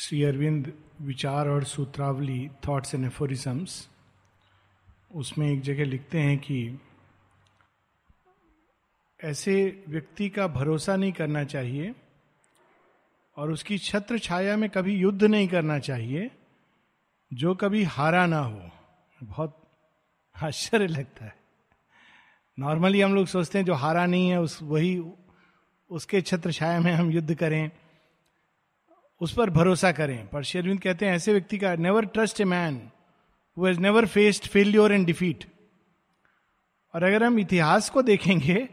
श्री अरविंद विचार और सूत्रावली thoughts and aphorisms उसमें एक जगह लिखते हैं कि ऐसे व्यक्ति का भरोसा नहीं करना चाहिए और उसकी छत्र छाया में कभी युद्ध नहीं करना चाहिए, जो कभी हारा ना हो। बहुत आश्चर्य लगता है। नॉर्मली हम लोग सोचते हैं जो हारा नहीं है, उस वही, उसके छत्र छाया में हम युद्ध करें। उस पर भरोसा करें। पर शेरविंद कहते हैं, ऐसे व्यक्ति का never trust a man who has never faced failure and defeat और अगर हम इतिहास को देखेंगे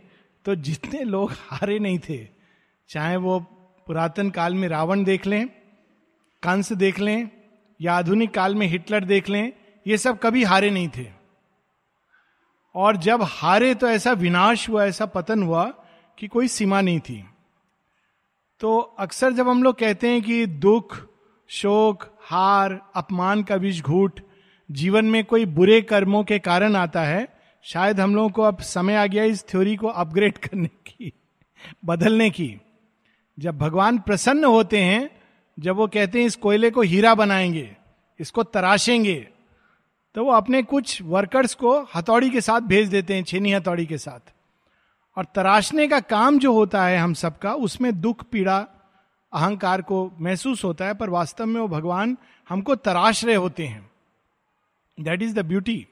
तो जितने लोग हारे नहीं थे, चाहे वो पुरातन काल में रावण देख लें, कंस देख लें, या आधुनिक काल में हिटलर देख लें, ये सब कभी हारे नहीं थे। और जब हारे तो ऐसा विनाश हुआ, ऐसा पतन हुआ कि कोई सीमा नहीं थी। तो अक्सर जब हम लोग कहते हैं कि दुख, शोक, हार, अपमान का विष घूट जीवन में कोई बुरे कर्मों के कारण आता है, शायद हम लोगों को अब समय आ गया इस थ्योरी को अपग्रेड करने की, बदलने की। जब भगवान प्रसन्न होते हैं, जब वो कहते हैं इस कोयले को हीरा बनाएँगे, इसको तराशेंगे तो वो अपने कुछ वर्कर्स को हथौड़ी के साथ भेज देते हैं, छेनी हथौड़ी के साथ। और तराशने का काम जो होता है हम सबका, उसमें दुख, पीड़ा, अहंकार को महसूस होता है, पर वास्तव में वो भगवान हमको तराश रहे होते हैं। दैट इज़ द ब्यूटी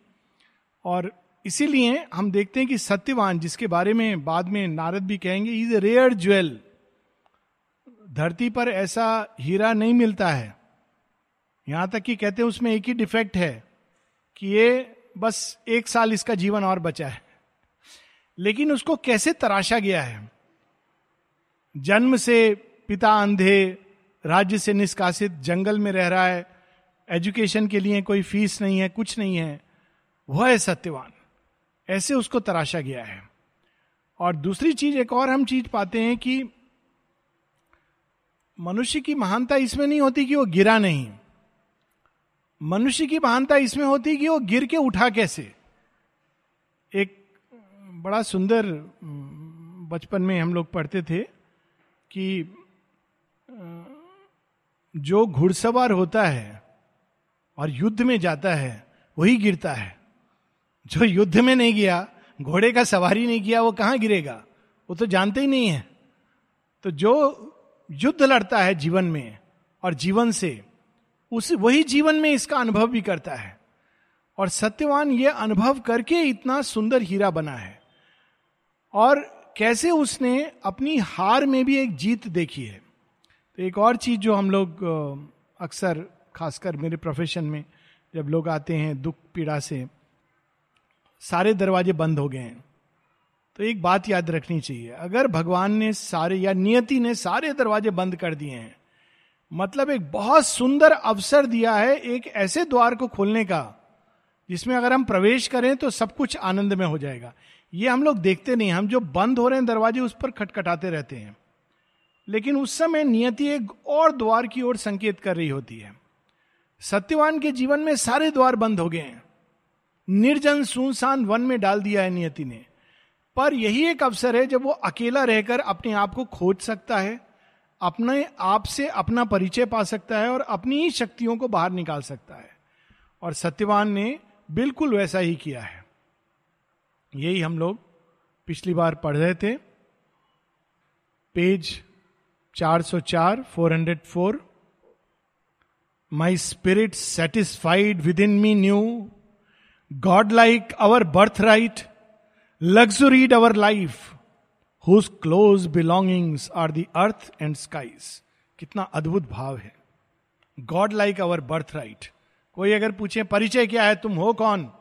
और इसीलिए हम देखते हैं कि सत्यवान, जिसके बारे में बाद में नारद भी कहेंगे इज़ ए रेयर ज्वेल धरती पर ऐसा हीरा नहीं मिलता है। यहाँ तक कि कहते हैं उसमें एक ही डिफेक्ट है कि ये बस एक साल इसका जीवन और बचा है। लेकिन उसको कैसे तराशा गया है? जन्म से पिता अंधे, राज्य से निष्कासित, जंगल में रह रहा है, एजुकेशन के लिए कोई फ़ीस नहीं है, कुछ नहीं है, वह है सत्यवान। ऐसे उसको तराशा गया है। और दूसरी चीज़, एक और हम चीज़ पाते हैं कि मनुष्य की महानता इसमें नहीं होती कि वो गिरा नहीं। मनुष्य की महानता इसमें होती कि वो गिर के उठा कैसे? एक बड़ा सुंदर बचपन में हम लोग पढ़ते थे कि जो घुड़सवार होता है और युद्ध में जाता है, वही गिरता है। जो युद्ध में नहीं गया, घोड़े का सवारी नहीं किया, वो कहाँ गिरेगा? वो तो जानते ही नहीं है। तो जो युद्ध लड़ता है जीवन में और जीवन से, उस, वही जीवन में इसका अनुभव भी करता है। और सत्यवान ये अनुभव करके इतना सुंदर हीरा बना है। और कैसे उसने अपनी हार में भी एक जीत देखी है। तो एक और चीज़ जो हम लोग अक्सर, खासकर मेरे प्रोफेशन में, जब लोग आते हैं दुख, पीड़ा से, सारे दरवाजे बंद हो गए हैं। तो एक बात याद रखनी चाहिए, अगर भगवान ने सारे या नियति ने सारे दरवाजे बंद कर दिए हैं मतलब एक बहुत सुंदर अवसर दिया है एक ऐसे द्वार को खोलने का, जिसमें अगर हम प्रवेश करें तो सब कुछ आनंद में हो जाएगा। ये हम लोग देखते नहीं हम जो बंद हो रहे हैं दरवाजे, उस पर खटखटाते रहते हैं। लेकिन उस समय नियति एक और द्वार की ओर संकेत कर रही होती है। सत्यवान के जीवन में सारे द्वार बंद हो गए हैं। निर्जन, सुनसान वन में डाल दिया है नियति ने। पर यही एक अवसर है जब वो अकेला रहकर अपने आप को खोज सकता है, अपने आप से अपना परिचय पा सकता है और अपनी ही शक्तियों को बाहर निकाल सकता है। और सत्यवान ने बिल्कुल वैसा ही किया है। यही हम लोग पिछली बार पढ़ रहे थे। Page 404 404 my spirit satisfied within me knew godlike our birthright luxuried our life whose close belongings are the earth and skies कितना अद्भुत भाव है। God like our birth right कोई अगर पूछे, परिचय क्या है? तुम हो कौन?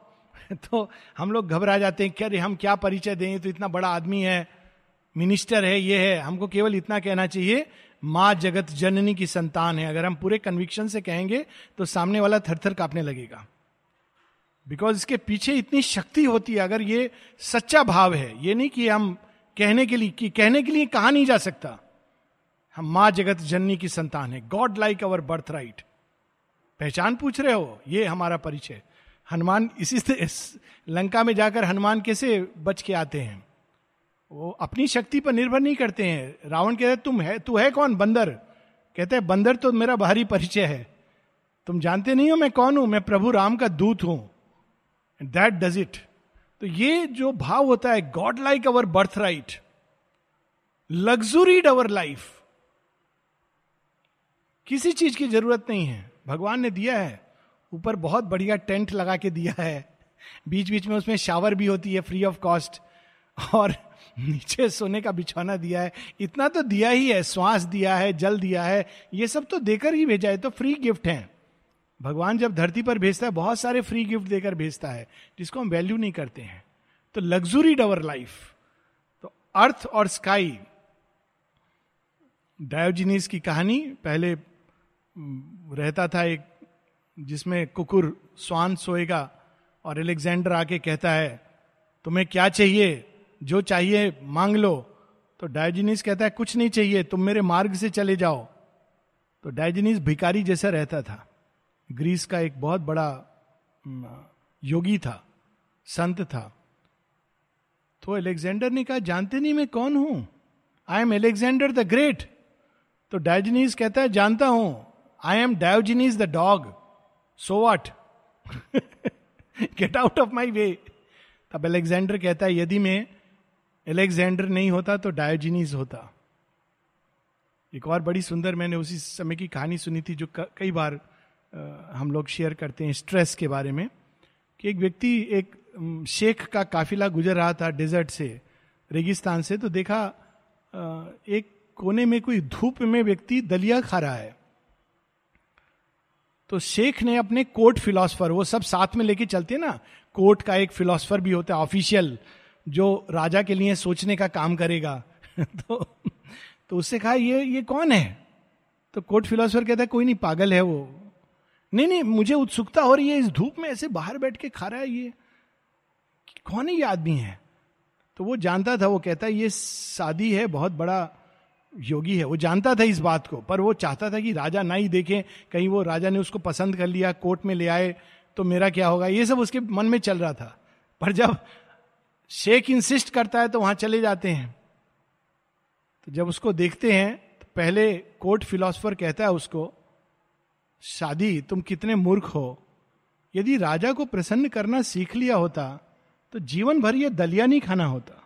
तो हम लोग घबरा जाते हैं, क्या हम क्या परिचय दें? तो इतना बड़ा आदमी है, मिनिस्टर है, ये है। हमको केवल इतना कहना चाहिए, माँ जगत जननी की संतान है। अगर हम पूरे कन्विक्शन से कहेंगे तो सामने वाला थर थर कांपने लगेगा। बिकॉज़ इसके पीछे इतनी शक्ति होती है, अगर ये सच्चा भाव है, ये नहीं कि हम कहने के लिए, कि कहने के लिए कहा नहीं जा सकता। हम माँ जगत जननी की संतान है। God like our birth right पहचान पूछ रहे हो? ये हमारा परिचय। हनुमान इसी लंका में जाकर हनुमान कैसे बच के आते हैं? वो अपनी शक्ति पर निर्भर नहीं करते हैं। रावण कहते तुम है, तू है कौन? बंदर। कहते हैं, बंदर तो मेरा बाहरी परिचय है। तुम जानते नहीं हो मैं कौन हूँ? मैं प्रभु राम का दूत हूँ। दैट डज इट तो ये जो भाव होता है godlike our birthright luxuried our life किसी चीज़ की ज़रूरत नहीं है। भगवान ने दिया है। ऊपर बहुत बढ़िया टेंट लगा के दिया है। बीच बीच में उसमें शावर भी होती है फ्री ऑफ़ कॉस्ट और नीचे सोने का बिछौना दिया है। इतना तो दिया ही है, श्वास दिया है, जल दिया है। ये सब तो देकर ही भेजा है तो फ्री गिफ्ट है। भगवान जब धरती पर भेजता है, बहुत सारे फ्री गिफ्ट देकर भेजता है, जिसको हम वैल्यू नहीं करते हैं। तो लग्जरी डवर लाइफ तो अर्थ और स्काई डायोजिनीस की कहानी, पहले रहता था एक जिसमें कुकुर स्वान सोएगा और एलेक्जेंडर आके कहता है, तुम्हें क्या चाहिए? जो चाहिए मांग लो। तो डायोजिनीस कहता है, कुछ नहीं चाहिए, तुम मेरे मार्ग से चले जाओ। तो डायोजिनीस भिकारी जैसा रहता था। ग्रीस का एक बहुत बड़ा योगी था, संत था। तो एलेक्जेंडर ने कहा, जानते नहीं मैं कौन हूँ? I am Alexander the great तो डायोजिनीस कहता है, जानता हूँ। I am Diogenes the dog so what get out of my way तब एलेक्जेंडर कहता है, यदि मैं एलेक्जेंडर नहीं होता तो डायोजिनीस होता। एक और बड़ी सुंदर मैंने उसी समय की कहानी सुनी थी जो कई बार हम लोग शेयर करते हैं स्ट्रेस के बारे में, कि एक व्यक्ति, एक शेख का काफिला गुजर रहा था डेजर्ट से, रेगिस्तान से तो देखा एक कोने में कोई धूप में व्यक्ति दलिया खा रहा है। तो शेख ने अपने कोर्ट फिलोसफर, वो सब साथ में लेके चलते ना, कोर्ट का एक फिलोसफर भी होता है, ऑफिशियल, जो राजा के लिए सोचने का काम करेगा। तो तो उससे कहा, ये ये कौन है? तो कोर्ट फिलोसफर कहता है, कोई नहीं, पागल है वो। नहीं नहीं, मुझे उत्सुकता हो रही है इस धूप में ऐसे बाहर बैठ के खा रहा है ये। कौन है ये आदमी है? तो वो जानता था, वो कहता है, ये शादी है, बहुत बड़ा योगी है, वो जानता था इस बात को, पर वो चाहता था कि राजा ना ही देखे, कहीं वो राजा ने उसको पसंद कर लिया, कोर्ट में ले आए तो मेरा क्या होगा? ये सब उसके मन में चल रहा था। पर जब शेख इंसिस्ट करता है तो वहाँ चले जाते हैं। तो जब उसको देखते हैं तो पहले कोर्ट फिलोसफर कहता है उसको, शादी, तुम कितने मूर्ख हो। यदि राजा को प्रसन्न करना सीख लिया होता तो जीवन भर यह दलिया नहीं खाना होता।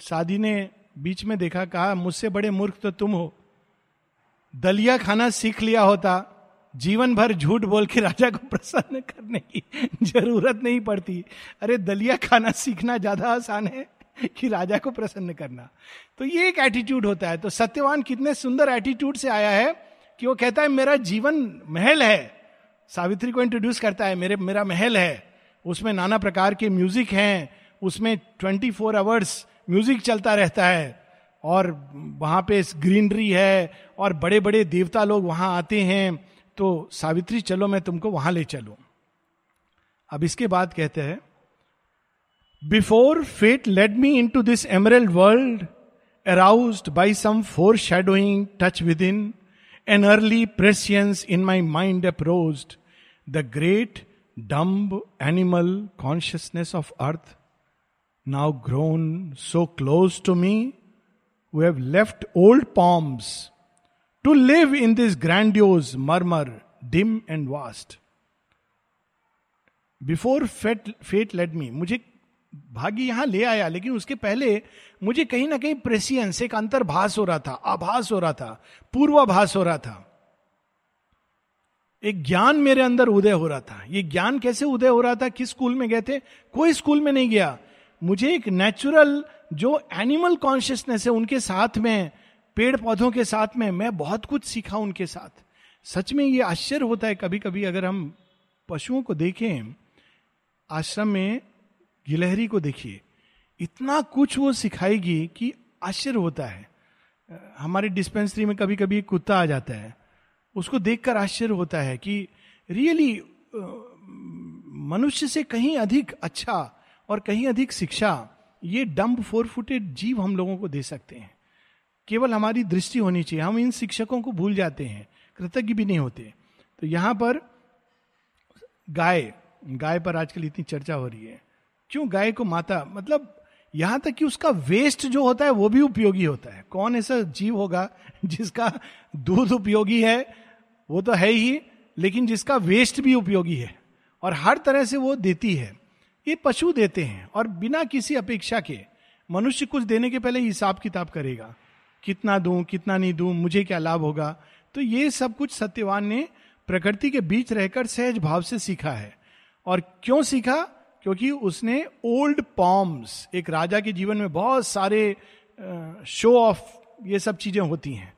शादी ने बीच में देखा, कहा, मुझसे बड़े मूर्ख तो तुम हो। दलिया खाना सीख लिया होता, जीवन भर झूठ बोल के राजा को प्रसन्न करने की ज़रूरत नहीं पड़ती। अरे, दलिया खाना सीखना ज़्यादा आसान है कि राजा को प्रसन्न करना। तो ये एक एटीट्यूड होता है। तो सत्यवान कितने सुंदर एटीट्यूड से आया है कि वो कहता है, मेरा जीवन महल है। सावित्री को इंट्रोड्यूस करता है, मेरे, मेरा महल है। उसमें नाना प्रकार के म्यूज़िक हैं। उसमें ट्वेंटी फोर आवर्स म्यूज़िक चलता रहता है और वहाँ पे ग्रीनरी है और बड़े बड़े देवता लोग वहाँ आते हैं तो सावित्री, चलो मैं तुमको वहाँ ले चलू। अब इसके बाद कहते हैं before fate led me into this ephemeral world aroused by some foreshadowing touch within an early prescience in my mind approached the great dumb animal consciousness of earth now grown so close to me, who have left old palms to live in this grandiose murmur, dim and vast. Before fate fate let me मुझे भाग्य यहाँ ले आया लेकिन उसके पहले मुझे कहीं ना कहीं प्रेसियंस एक अंतर्भास हो रहा था आभास हो रहा था पूर्वाभास हो रहा था। एक ज्ञान मेरे अंदर उदय हो रहा था। ये ज्ञान कैसे उदय हो रहा था? किस स्कूल में गए थे? कोई स्कूल में नहीं गया। मुझे एक नेचुरल जो एनिमल कॉन्शियसनेस है, उनके साथ में पेड़ पौधों के साथ में, मैं बहुत कुछ सीखा उनके साथ। सच में ये आश्चर्य होता है कभी कभी अगर हम पशुओं को देखें, आश्रम में गिलहरी को देखिए, इतना कुछ वो सिखाएगी कि आश्चर्य होता है। हमारे डिस्पेंसरी में कभी कभी कुत्ता आ जाता है, उसको देखकर आश्चर्य होता है कि, रियली मनुष्य से कहीं अधिक अच्छा और कहीं अधिक शिक्षा, ये डम्ब फोर फुटेड जीव हम लोगों को दे सकते हैं। केवल हमारी दृष्टि होनी चाहिए। हम इन शिक्षकों को भूल जाते हैं। कृतज्ञ भी नहीं होते। तो यहाँ पर गाय गाय पर आजकल इतनी चर्चा हो रही है। क्यों गाय को माता मतलब यहाँ तक कि उसका वेस्ट जो होता है, वो भी उपयोगी होता है। कौन ऐसा जीव होगा जिसका दूध उपयोगी है? वो तो है ही, लेकिन जिसका वेस्ट भी उपयोगी है। और हर तरह से वो देती है। ये पशु देते हैं और बिना किसी अपेक्षा के मनुष्य कुछ देने के पहले हिसाब किताब करेगा। कितना दूँ, कितना नहीं दूँ, मुझे क्या लाभ होगा? तो ये सब कुछ सत्यवान ने प्रकृति के बीच रहकर सहज भाव से सीखा है। और क्यों सीखा? क्योंकि उसने ओल्ड पॉम्स, एक राजा के जीवन में बहुत सारे शो ऑफ़ ये सब चीज़ें होती हैं।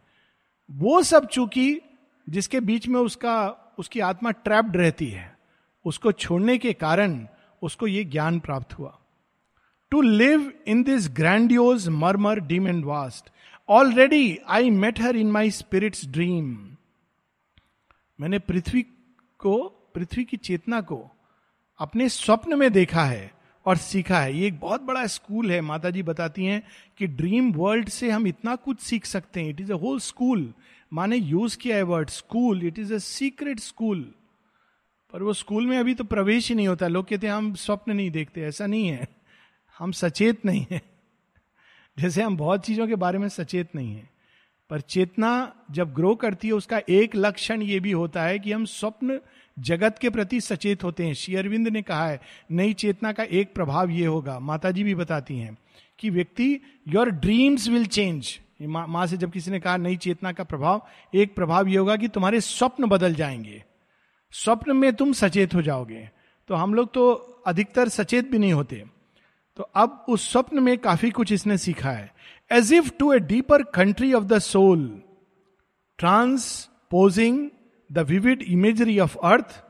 वो सब चूँकि जिसके बीच में उसका, उसकी आत्मा ट्रैप्ड रहती है, उसको छोड़ने के कारण उसको ये ज्ञान प्राप्त हुआ। To live in this grandiose murmur dim and vast already I met her in my spirit's dream मैंने पृथ्वी को, पृथ्वी की चेतना को अपने स्वप्न में देखा है और सीखा है। ये एक बहुत बड़ा स्कूल है। माता जी बताती हैं कि ड्रीम वर्ल्ड से हम इतना कुछ सीख सकते हैं। It is a whole school माने यूज़ किया है word school it is a secret school पर वो स्कूल में अभी तो प्रवेश ही नहीं होता। लोग कहते हैं, हम स्वप्न नहीं देखते, ऐसा नहीं है। हम सचेत नहीं है। जैसे हम बहुत चीज़ों के बारे में सचेत नहीं है। पर चेतना जब ग्रो करती है, उसका एक लक्षण ये भी होता है कि हम स्वप्न जगत के प्रति सचेत होते हैं। श्री अरविंद ने कहा है, नई चेतना का एक प्रभाव ये होगा। माता जी भी बताती हैं कि, व्यक्ति योर ड्रीम्स विल चेंज माँ से जब किसी ने कहा, नई चेतना का प्रभाव, एक प्रभाव ये होगा कि तुम्हारे स्वप्न बदल जाएँगे। स्वप्न में तुम सचेत हो जाओगे। तो हम लोग तो अधिकतर सचेत भी नहीं होते। तो अब उस स्वप्न में काफ़ी कुछ इसने सीखा है। As if to a deeper country of the soul transposing the vivid imagery of earth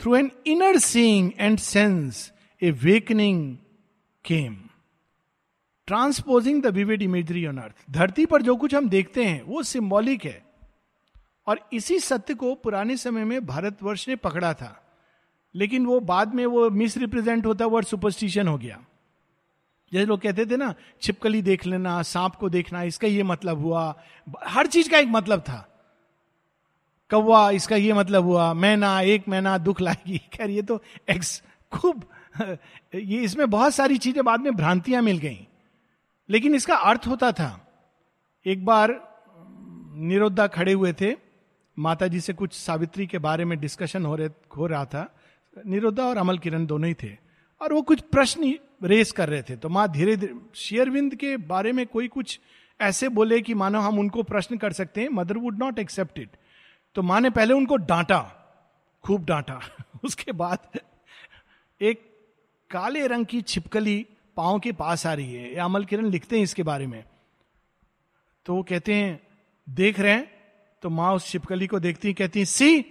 through an inner seeing and sense a wakening came transposing the vivid imagery on earth धरती पर जो कुछ हम देखते हैं, वो सिंबॉलिक है। और इसी सत्य को पुराने समय में भारतवर्ष ने पकड़ा था। लेकिन वो बाद में वो मिस रिप्रेजेंट होता वर्ड सुपरस्टिशन हो गया। जैसे लोग कहते थे ना, छिपकली देख लेना, सांप को देखना, इसका ये मतलब हुआ। हर चीज़ का एक मतलब था। कौवा, इसका ये मतलब हुआ। मैना, एक मैना, दुख लाएगी। खैर, ये तो एक्स खूब, ये इसमें बहुत सारी चीज़ें बाद में भ्रांतियाँ मिल गई। लेकिन इसका अर्थ होता था, एक बार निरोधा खड़े हुए थे माता जी से कुछ सावित्री के बारे में डिस्कशन हो रहे हो रहा था। निरोधा और अमल किरण दोनों ही थे। और वो कुछ प्रश्न रेस कर रहे थे। तो माँ धीरे धीरे शेयरविंद के बारे में कोई कुछ ऐसे बोले कि, मानो हम उनको प्रश्न कर सकते हैं, mother would not accept it. तो माँ ने पहले उनको डांटा। खूब डांटा। उसके बाद एक काले रंग की छिपकली पाओ के पास आ रही है। अमल किरण लिखते हैं इसके बारे में। तो वो कहते हैं, देख रहे हैं तो माँ उस छिपकली को देखती कहती see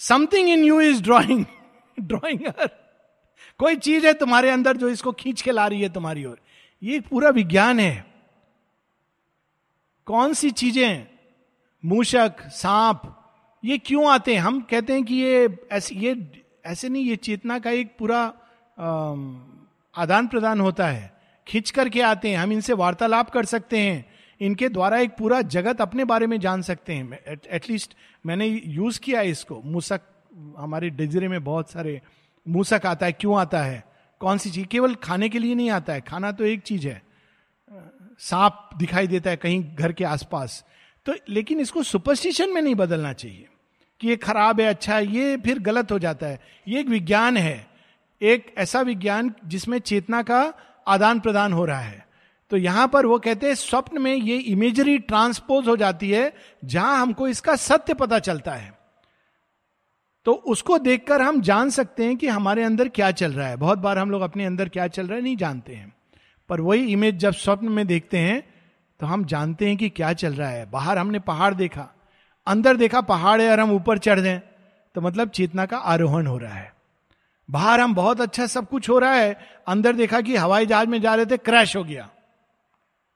something in you is drawing drawing कोई चीज़ है तुम्हारे अंदर जो इसको खींच के ला रही है तुम्हारी ओर। ये पूरा विज्ञान है। कौन सी चीज़ें? मूषक, सांप, ये क्यों आते हैं? हम कहते हैं कि ये ऐसे ये, ऐसे नहीं, ये चेतना का एक पूरा आदान प्रदान होता है। खींच करके आते हैं, हम इनसे वार्तालाप कर सकते हैं। इनके द्वारा एक पूरा जगत अपने बारे में जान सकते हैं। एटलीस्ट मैंने यूज़ किया है इसको। मूसक, हमारे डिजरे में बहुत सारे मूसक आता है, क्यों आता है? कौन सी चीज़? केवल खाने के लिए नहीं आता है। खाना तो एक चीज़ है। सांप दिखाई देता है कहीं घर के आसपास। तो लेकिन इसको सुपरस्टिशन में नहीं बदलना चाहिए कि ये खराब है अच्छा है, ये फिर गलत हो जाता है। ये एक विज्ञान है। एक ऐसा विज्ञान जिसमें चेतना का आदान प्रदान हो रहा है। तो यहाँ पर वो कहते हैं, स्वप्न में ये इमेजरी ट्रांसपोज हो जाती है, जहाँ हमको इसका सत्य पता चलता है। तो उसको देखकर हम जान सकते हैं कि हमारे अंदर क्या चल रहा है। बहुत बार हम लोग अपने अंदर क्या चल रहा है, नहीं जानते हैं। पर वही इमेज जब स्वप्न में देखते हैं तो हम जानते हैं कि क्या चल रहा है। बाहर हमने पहाड़ देखा। अंदर देखा, पहाड़ है और हम ऊपर चढ़ दें तो मतलब चेतना का आरोहण हो रहा है। बाहर हम बहुत अच्छा सब कुछ हो रहा है। अंदर देखा कि हवाई जहाज़ में जा रहे थे, क्रैश हो गया।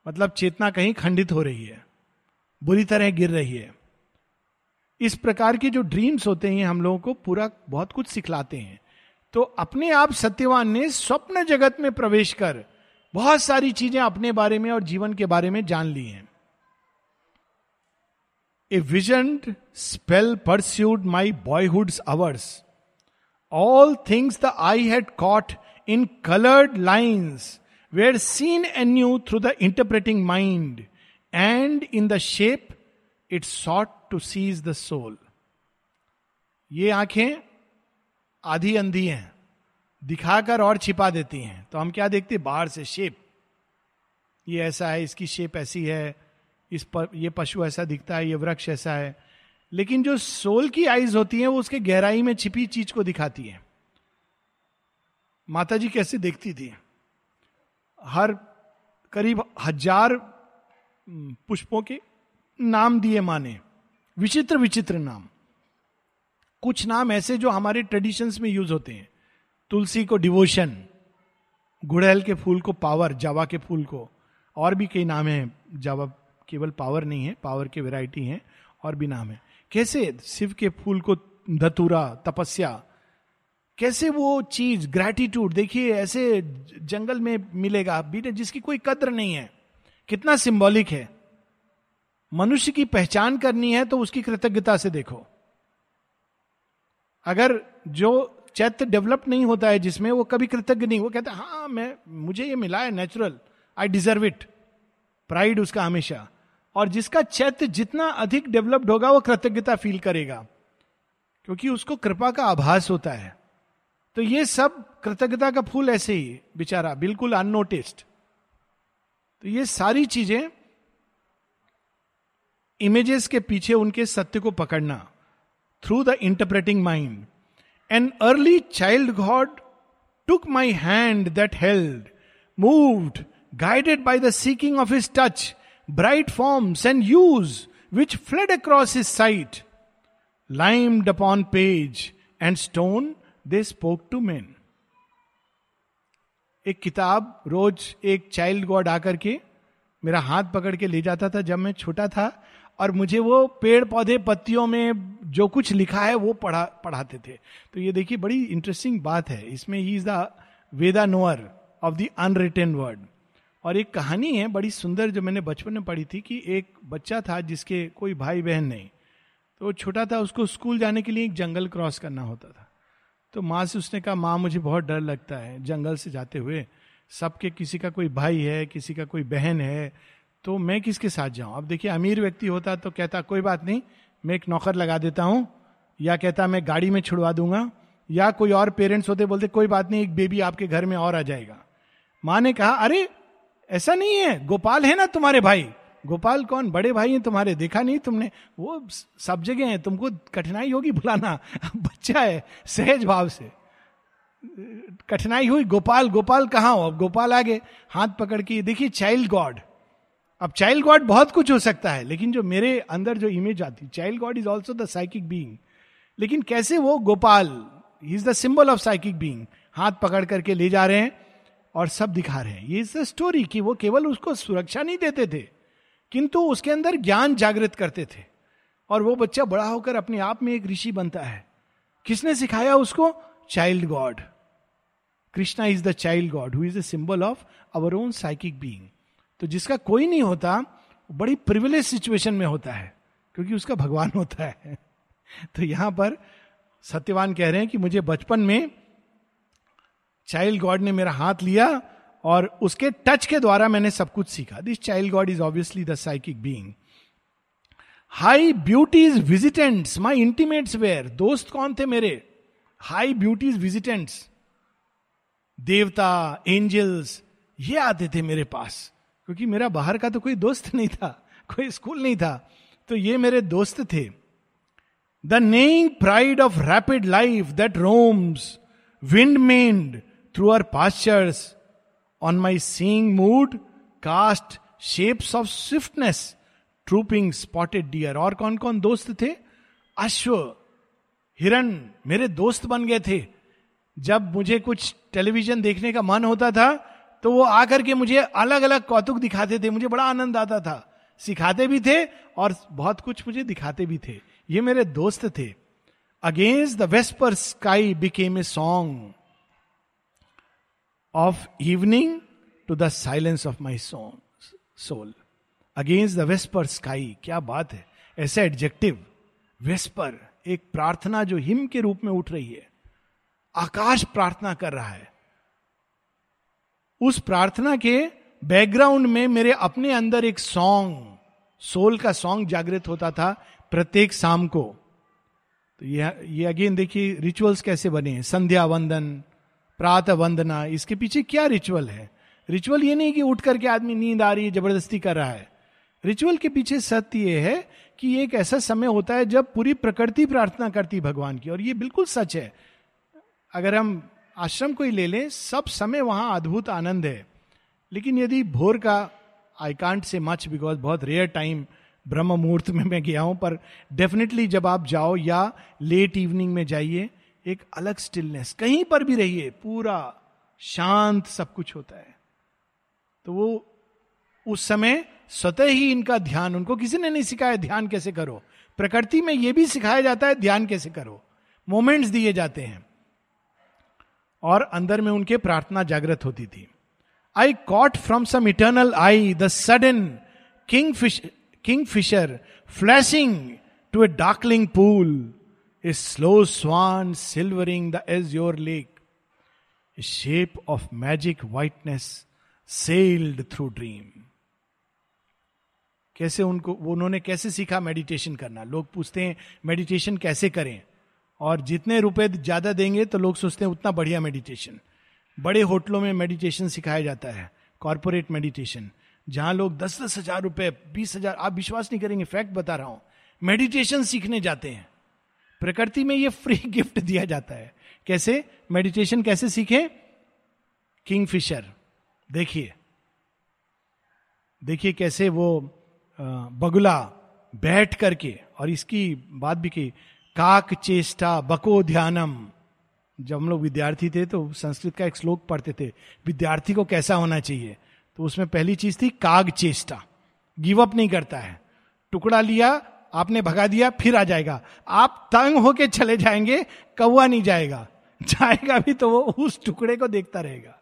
मतलब चेतना कहीं खंडित हो रही है, बुरी तरह गिर रही है। इस प्रकार के जो ड्रीम्स होते हैं, हम लोगों को पूरा बहुत कुछ सिखलाते हैं। तो अपने आप सत्यवान ने स्वप्न जगत में प्रवेश कर बहुत सारी चीज़ें अपने बारे में और जीवन के बारे में जान ली हैं। A vision spell pursued my boyhood's hours all things the eye had caught in coloured lines were seen anew through the interpreting mind and in the shape it sought to seize the soul ये आँखें आधी अंधी हैं, दिखाकर और छिपा देती हैं। तो हम क्या देखते हैं? बाहर से शेप ये ऐसा है, इसकी शेप ऐसी है, इस पर ये पशु ऐसा दिखता है, ये वृक्ष ऐसा है। लेकिन जो सोल की आईज होती हैं, वो उसके गहराई में छिपी चीज़ को दिखाती है। माता जी कैसे देखती थी? हर करीब हज़ार पुष्पों के नाम दिए माने। विचित्र विचित्र नाम। कुछ नाम ऐसे जो हमारे ट्रेडिशंस में यूज़ होते हैं। तुलसी को डिवोशन गुड़हल के फूल को पावर जावा के फूल को। और भी कई नाम हैं, जावा केवल पावर नहीं है पावर के वैरायटी हैं, और भी नाम है। कैसे? शिव के फूल को धतुरा, तपस्या कैसे वो चीज़ ग्रेटिट्यूड देखिए, ऐसे जंगल में मिलेगा बीटे जिसकी कोई कद्र नहीं है। कितना सिंबॉलिक है। मनुष्य की पहचान करनी है तो उसकी कृतज्ञता से देखो। अगर जो चैत्र डेवलप नहीं होता है, जिसमें वो कभी कृतज्ञ नहीं, वो कहता हाँ मैं, मुझे ये मिला है natural I deserve it pride उसका हमेशा। और जिसका चैत्य जितना अधिक डेवलप्ड होगा, वो कृतज्ञता फील करेगा। क्योंकि उसको कृपा का आभास होता है। तो ये सब कृतज्ञता का फूल ऐसे ही बेचारा बिल्कुल अननोटिस्ड तो ये सारी चीज़ें इमेजेस के पीछे उनके सत्य को पकड़ना through the interpreting mind an early child god took my hand that held moved guided by the seeking of his touch bright forms and hues which fled across his sight. Limed upon page and stone, they spoke to men. एक किताब रोज एक child God आकर के मेरा हाथ पकड़ के ले जाता था जब मैं छोटा था, और मुझे वो पेड़ पौधे पत्तियों में जो कुछ लिखा है वो पढ़ा, पढ़ाते थे। तो ये देखिए, बड़ी इंटरेस्टिंग बात है। इसमें ही is the Veda knower of the unwritten word और एक कहानी है बड़ी सुंदर जो मैंने बचपन में पढ़ी थी कि एक बच्चा था जिसके कोई भाई बहन नहीं। तो छोटा था, उसको स्कूल जाने के लिए एक जंगल क्रॉस करना होता था। तो माँ से उसने कहा, माँ, मुझे बहुत डर लगता है। जंगल से जाते हुए सबके किसी का कोई भाई है, किसी का कोई बहन है तो मैं किसके साथ जाऊँ? अब देखिए, अमीर व्यक्ति होता तो कहता, कोई बात नहीं, मैं एक नौकर लगा देता हूँ। या कहता, मैं गाड़ी में छुड़वा दूँगा। या कोई और पेरेंट्स होते बोलते, कोई बात नहीं, एक बेबी आपके घर में और आ जाएगा। माँ ने कहा, अरे, ऐसा नहीं है। गोपाल है ना तुम्हारे भाई? गोपाल, कौन? बड़े भाई हैं तुम्हारे, देखा नहीं तुमने? वो सब जगह है, तुमको कठिनाई होगी बुलाना बच्चा है, सहज भाव से। कठिनाई हुई, गोपाल गोपाल कहाँ हो? अब गोपाल आगे, हाथ पकड़ के, देखिए चाइल्ड गॉड अब चाइल्ड गॉड बहुत कुछ हो सकता है, लेकिन जो मेरे अंदर जो इमेज आती child god is also the psychic being लेकिन कैसे वो Gopal? Is the symbol of psychic being हाथ पकड़ करके ले जा रहे हैं और सब दिखा रहे हैं। ये इज़ द स्टोरी कि, वो केवल उसको सुरक्षा नहीं देते थे। किंतु उसके अंदर ज्ञान जागृत करते थे। और वो बच्चा बड़ा होकर अपने आप में एक ऋषि बनता है। किसने सिखाया उसको? Child god Krishna is the child god who is the symbol of our own psychic being तो जिसका कोई नहीं होता बड़ी प्रिविलेज सिचुएशन में होता है, क्योंकि उसका भगवान होता है। तो यहाँ पर सत्यवान कह रहे हैं कि मुझे बचपन में चाइल्ड गॉड ने मेरा हाथ लिया और उसके टच के द्वारा मैंने सब कुछ सीखा। This child god is obviously the psychic being high beauties visitants my intimates were दोस्त कौन थे मेरे? हाई ब्यूटीज विजिटेंट्स देवता एंजल्स ये आते थे मेरे पास। क्योंकि मेरा बाहर का तो कोई दोस्त नहीं था, कोई स्कूल नहीं था तो ये मेरे दोस्त थे। The neighing pride of rapid life that roams wind maned through our pastures. On my seeing mood, cast shapes of swiftness, trooping spotted deer. और कौन कौन दोस्त थे? अश्व हिरण मेरे दोस्त बन गए थे। जब मुझे कुछ टेलीविज़न देखने का मन होता था तो वो आकर के मुझे अलग अलग कौतुक दिखाते थे। मुझे बड़ा आनंद आता था। सिखाते भी थे और बहुत कुछ मुझे दिखाते भी थे। ये मेरे दोस्त थे। Against the vesper sky became a song of evening to the silence of my soul against the vesper sky क्या बात है? ऐसा एडजेक्टिव वेस्पर एक प्रार्थना जो हिम के रूप में उठ रही है। आकाश प्रार्थना कर रहा है। उस प्रार्थना के बैकग्राउंड में मेरे अपने अंदर एक सॉन्ग सोल का सॉन्ग जागृत होता था प्रत्येक शाम को। तो ये ये अगेन देखिए रिचुअल्स कैसे बने हैं? संध्या वंदन प्रातः वंदना, इसके पीछे क्या रिचुअल है? रिचुअल ये नहीं कि उठ करके आदमी नींद आ रही है, ज़बरदस्ती कर रहा है। रिचुअल के पीछे सत्य ये है कि एक ऐसा समय होता है जब पूरी प्रकृति प्रार्थना करती भगवान की, और ये बिल्कुल सच है। अगर हम आश्रम को ही ले लें, सब समय वहाँ अद्भुत आनंद है। लेकिन यदि भोर का I can't say much because बहुत रेयर टाइम ब्रह्म मुहूर्त में मैं गया हूँ, पर डेफिनेटली जब आप जाओ या लेट इवनिंग में जाइए एक अलग स्टिलनेस कहीं पर भी रहिए, पूरा शांत सब कुछ होता है। तो वो उस समय स्वतः ही इनका ध्यान, उनको किसी ने नहीं सिखाया ध्यान कैसे करो। प्रकृति में यह भी सिखाया जाता है ध्यान कैसे करो। मोमेंट्स दिए जाते हैं। और अंदर में उनके प्रार्थना जागृत होती थी। I caught from some eternal eye the sudden king fish kingfisher flashing to a darkling pool slow swan silvering the azure lake a shape of magic whiteness sailed through dream कैसे उनको उन्होंने कैसे सीखा मेडिटेशन करना? लोग पूछते हैं meditation कैसे करें? और जितने रुपए ज़्यादा देंगे तो लोग सोचते हैं, उतना बढ़िया मेडिटेशन बड़े होटलों में मेडिटेशन सिखाया जाता है कॉरपोरेट मेडिटेशन जहाँ लोग दस दस हज़ार रुपए, बीस हज़ार, आप विश्वास नहीं करेंगे फैक्ट बता रहा हूँ मेडिटेशन सीखने जाते हैं। प्रकृति में ये फ्री गिफ्ट दिया जाता है। कैसे? मेडिटेशन कैसे सीखे? किंग फिशर देखिए। देखिए कैसे वो बगुला बैठ करके, और इसकी बात भी की, काक चेष्टा बको ध्यानम। जब हम लोग विद्यार्थी थे तो संस्कृत का एक श्लोक पढ़ते थे, विद्यार्थी को कैसा होना चाहिए? तो उसमें पहली चीज़ थी काग चेष्टा। गिव अप नहीं करता है। टुकड़ा लिया आपने भगा दिया, फिर आ जाएगा। आप तंग होके चले जाएँगे कौआ नहीं जाएगा। जाएगा भी तो वो उस टुकड़े को देखता रहेगा।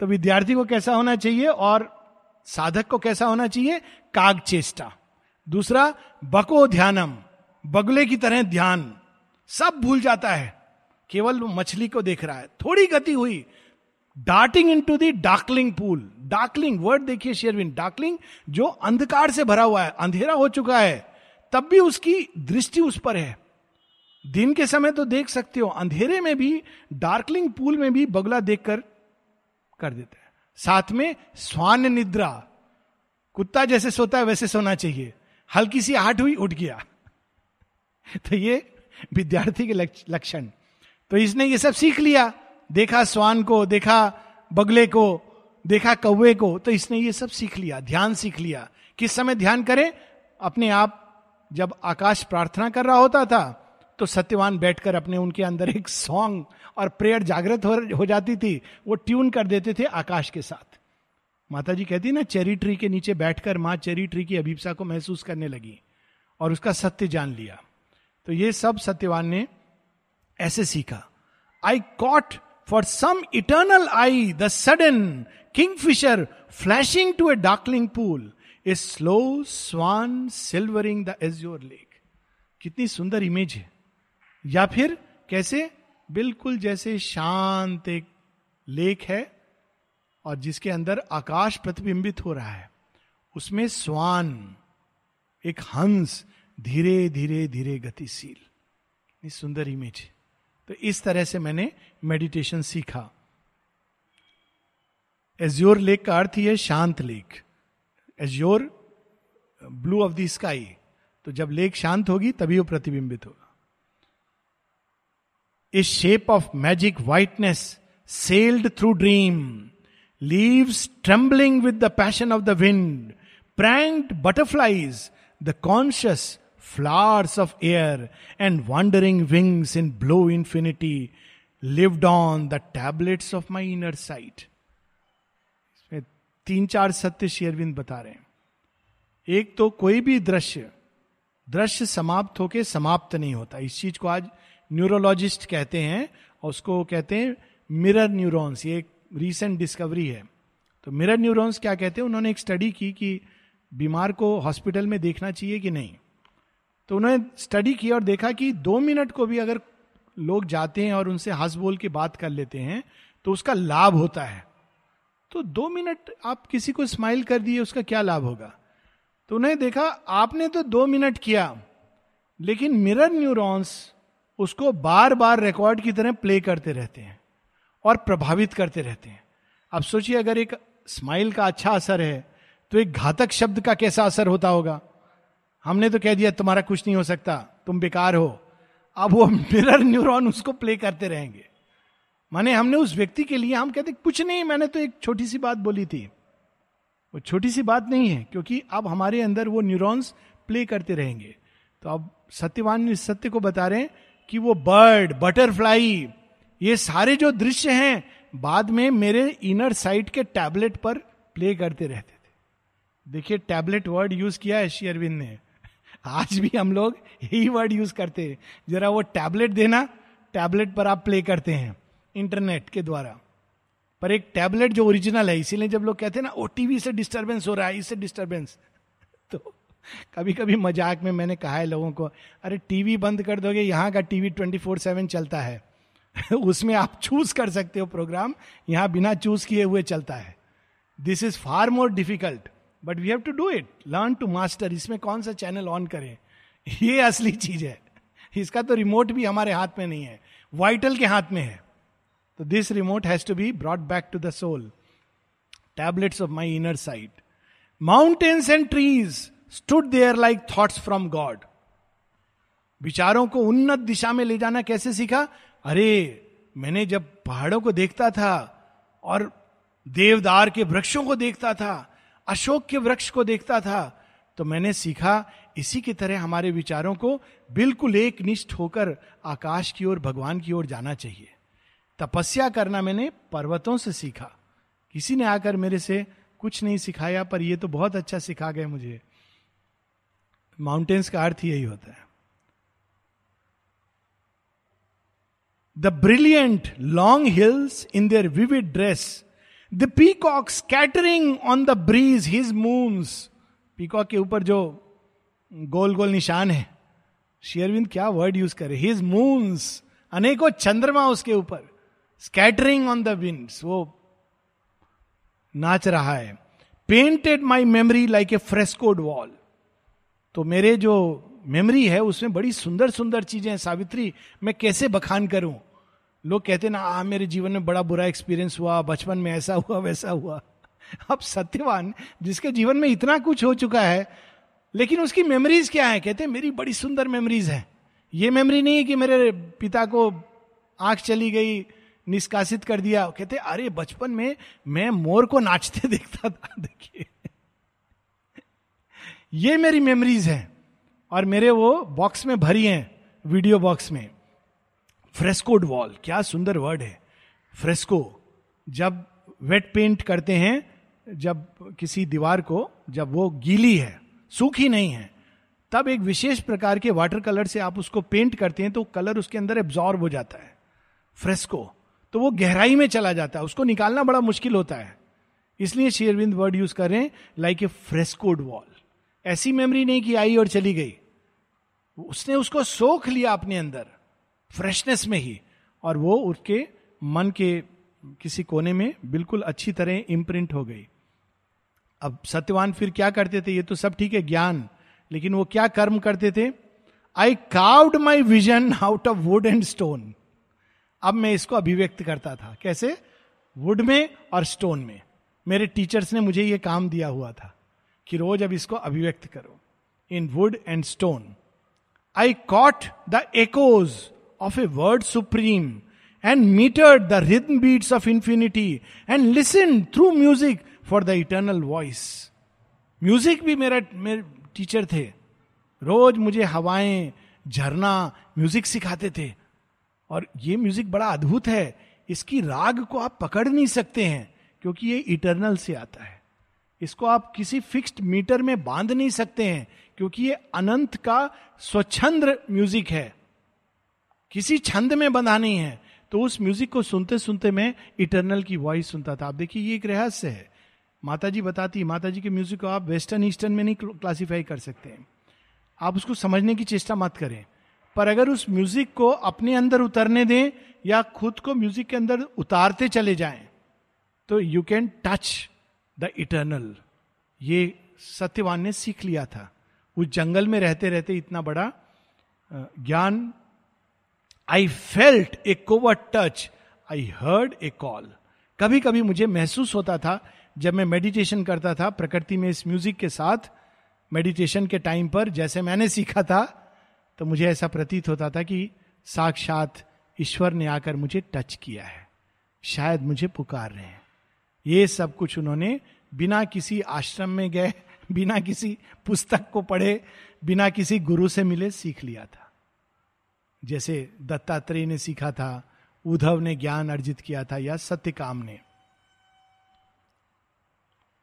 तो विद्यार्थी को कैसा होना चाहिए और साधक को कैसा होना चाहिए? काग चेष्टा। दूसरा, बको ध्यानम। बगले की तरह ध्यान। सब भूल जाता है। केवल मछली को देख रहा है। थोड़ी गति हुई। Darting into the darkling pool. Darkling, word देखिए शेयरविन डार्कलिंग जो अंधकार से भरा हुआ है, अंधेरा हो चुका है। तब भी उसकी दृष्टि उस पर है। दिन के समय तो देख सकते हो, अंधेरे में भी डार्कलिंग पूल में भी बगुला देखकर कर देता है। साथ में स्वान निद्रा, कुत्ता जैसे सोता है वैसे सोना चाहिए। हल्की सी आहट हुई, उठ गया। तो ये विद्यार्थी के लक्षण। तो इसने ये सब सीख लिया। देखा स्वान को, देखा बगले को, देखा कौवे को तो इसने ये सब सीख लिया, ध्यान सीख लिया। किस समय ध्यान करें? अपने आप जब आकाश प्रार्थना कर रहा होता था तो सत्यवान बैठकर अपने उनके अंदर एक सॉन्ग और प्रेयर जागृत हो, जाती थी। वो ट्यून कर देते थे आकाश के साथ। माता जी कहती ना चेरी ट्री के नीचे बैठकर माँ चेरी ट्री की अभिप्सा को महसूस करने लगी और उसका सत्य जान लिया। तो ये सब सत्यवान ने ऐसे सीखा। I caught for some eternal eye the sudden kingfisher flashing to a darkling pool a slow swan silvering the azure lake कितनी सुंदर इमेज है। या फिर कैसे? बिल्कुल जैसे शांत एक लेक है और जिसके अंदर आकाश प्रतिबिंबित हो रहा है। उसमें स्वान एक हंस धीरे धीरे धीरे गतिशील। सुंदर इमेज तो इस तरह से मैंने मेडिटेशन सीखा। एज्योर लेक का अर्थ ही है शांत lake azure, blue of the sky. तो जब लेक शांत होगी, तभी वो प्रतिबिंबित होगा। इस shape of magic whiteness sailed through dream leaves trembling with the passion of the wind pranked butterflies the conscious flowers of air and wandering wings in blue infinity lived on the tablets of my inner sight. तीन चार सत्य शेयरविंद बता रहे हैं। एक तो कोई भी दृश्य दृश्य समाप्त होके समाप्त नहीं होता। इस चीज़ को आज न्यूरोलॉजिस्ट कहते हैं, और उसको कहते हैं मिरर न्यूरॉन्स ये एक रीसेंट डिस्कवरी है। तो मिरर न्यूरॉन्स क्या कहते हैं? उन्होंने एक स्टडी की कि बीमार को हॉस्पिटल में देखना चाहिए कि नहीं। तो उन्होंने स्टडी किया और देखा कि दो मिनट को भी अगर लोग जाते हैं और उनसे हंस बोल के बात कर लेते हैं तो उसका लाभ होता है। तो दो मिनट आप किसी को स्माइल कर दिए, उसका क्या लाभ होगा? तो उन्हें देखा, आपने तो दो मिनट किया, लेकिन मिरर न्यूरॉन्स उसको बार बार रिकॉर्ड की तरह प्ले करते रहते हैं और प्रभावित करते रहते हैं। अब सोचिए, अगर एक स्माइल का अच्छा असर है तो एक घातक शब्द का कैसा असर होता होगा? हमने तो कह दिया, तुम्हारा कुछ नहीं हो सकता, तुम बेकार हो। अब वो मिरर न्यूरॉन उसको प्ले करते रहेंगे। माने हमने उस व्यक्ति के लिए, हम कहते कुछ नहीं, मैंने तो एक छोटी सी बात बोली थी। वो छोटी सी बात नहीं है, क्योंकि अब हमारे अंदर वो न्यूरॉन्स प्ले करते रहेंगे। तो अब सत्यवान इस सत्य को बता रहे हैं कि वो बर्ड बटरफ्लाई ये सारे जो दृश्य हैं, बाद में मेरे इनर साइट के टैबलेट पर प्ले करते रहते थे। देखिए टैबलेट वर्ड यूज़ किया है श्री अरविंद ने। आज भी हम लोग यही वर्ड यूज़ करते हैं। जरा वो टैबलेट देना टैबलेट पर आप प्ले करते हैं। इंटरनेट के द्वारा। पर एक टैबलेट जो ओरिजिनल है, इसीलिए जब लोग कहते हैं ना, ओ, टीवी से डिस्टर्बेंस हो रहा है, इससे डिस्टर्बेंस तो कभी कभी मज़ाक में मैंने कहा है लोगों को, अरे, टीवी बंद कर दोगे, यहाँ का टीवी ट्वेंटी फोर सेवन चलता है। उसमें आप चूज़ कर सकते हो प्रोग्राम यहाँ बिना चूज़ किए हुए चलता है। This is far more difficult but we have to do it learn to master इसमें कौन सा चैनल ऑन करें? ये असली चीज़ है। इसका तो रिमोट भी हमारे हाथ में नहीं है वाइटल के हाथ में है। तो this remote has to be brought back to the soul tablets of my inner sight mountains and trees stood there like thoughts from God विचारों को उन्नत दिशा में ले जाना कैसे सीखा अरे मैंने जब पहाड़ों को देखता था और देवदार के वृक्षों को देखता था अशोक के वृक्ष को देखता था तो मैंने सीखा इसी की तरह हमारे विचारों को बिल्कुल एक निष्ठ होकर आकाश की ओर भगवान की ओर जाना चाहिए तपस्या करना मैंने पर्वतों से सीखा। किसी ने आकर मेरे से कुछ नहीं सिखाया, पर यह तो बहुत अच्छा सिखा गया मुझे। माउंटेन्स का अर्थ यही होता है। The brilliant long hills in their vivid dress the peacock scattering on the breeze his moons peacock के ऊपर जो गोल गोल निशान है शेयरविंद क्या वर्ड यूज़ करे? हिज मून्स अनेकों चंद्रमा उसके ऊपर। स्कैटरिंग ऑन द विंड्स वो नाच रहा है। Painted my memory like a frescoed wall तो मेरे जो मेमोरी है, उसमें बड़ी सुंदर सुंदर चीज़ें हैं। सावित्री, मैं कैसे बखान करूँ? लोग कहते ना, आ, मेरे जीवन में बड़ा बुरा एक्सपीरियंस हुआ। बचपन में ऐसा हुआ, वैसा हुआ। अब सत्यवान, जिसके जीवन में इतना कुछ हो चुका है, लेकिन उसकी मेमोरीज क्या है? कहते हैं, मेरी बड़ी सुंदर मेमोरीज है। ये मेमोरी नहीं है कि मेरे पिता को आँख चली गई निष्कासित कर दिया। कहते, अरे, बचपन में मैं मोर को नाचते देखता था, देखिए। ये मेरी मेमोरीज हैं और मेरे वो बॉक्स में भरी हैं वीडियो बॉक्स में। फ्रेस्कोड वॉल क्या सुंदर वर्ड है। फ्रेस्को जब वेट पेंट करते हैं, जब किसी दीवार को, जब वो गीली है, सूखी नहीं है, तब एक विशेष प्रकार के वाटर कलर से आप उसको पेंट करते हैं तो कलर उसके अंदर एब्जॉर्ब हो जाता है। फ्रेस्को तो वो गहराई में चला जाता है। उसको निकालना बड़ा मुश्किल होता है। इसलिए शेयरविंद वर्ड यूज़ कर रहे हैं लाइक ए फ्रेस्कोड वॉल ऐसी मेमोरी नहीं कि आई और चली गई। उसने उसको सोख लिया अपने अंदर फ्रेशनेस में ही। और वो उसके मन के किसी कोने में बिल्कुल अच्छी तरह इम्प्रिंट हो गई। अब सत्यवान फिर क्या करते थे? ये तो सब ठीक है, ज्ञान। लेकिन वो क्या कर्म करते थे? I carved my vision out of wood and stone अब मैं इसको अभिव्यक्त करता था। कैसे? वुड में और स्टोन में। मेरे टीचर्स ने मुझे यह काम दिया हुआ था कि रोज अब इसको अभिव्यक्त करो। In wood and stone I caught the echoes of a word supreme and metre the rhythm beats of infinity and listen through music for the eternal voice music भी मेरा, मेरे टीचर थे। रोज मुझे हवाएँ झरना म्यूज़िक सिखाते थे। और ये म्यूज़िक बड़ा अद्भुत है। इसकी राग को आप पकड़ नहीं सकते हैं, क्योंकि ये इटरनल से आता है। इसको आप किसी फिक्स्ड मीटर में बाँध नहीं सकते हैं, क्योंकि ये अनंत का स्वच्छंद म्यूज़िक है। किसी छंद में बंधा नहीं है। तो उस म्यूज़िक को सुनते सुनते मैं इटरनल की वॉइस सुनता था। आप देखिए, ये एक रहस्य है। माता जी बताती माता जी के म्यूज़िक को आप वेस्टर्न ईस्टर्न में नहीं क्लासीफाई कर सकते हैं। आप उसको समझने की चेष्टा मत करें। पर अगर उस म्यूज़िक को अपने अंदर उतरने दें या खुद को म्यूज़िक के अंदर उतारते चले जाएँ तो you can touch the eternal ये सत्यवान ने सीख लिया था। उस जंगल में रहते रहते इतना बड़ा ज्ञान I felt a covert touch I heard a call कभी कभी मुझे महसूस होता था, जब मैं मेडिटेशन करता था प्रकृति में इस म्यूज़िक के साथ मेडिटेशन के टाइम पर, जैसे मैंने सीखा था तो मुझे ऐसा प्रतीत होता था कि साक्षात ईश्वर ने आकर मुझे टच किया है। शायद मुझे पुकार रहे हैं। ये सब कुछ उन्होंने बिना किसी आश्रम में गए, बिना किसी पुस्तक को पढ़े, बिना किसी गुरु से मिले सीख लिया था। जैसे दत्तात्रेय ने सीखा था, उद्धव ने ज्ञान अर्जित किया था या सत्यकाम ने।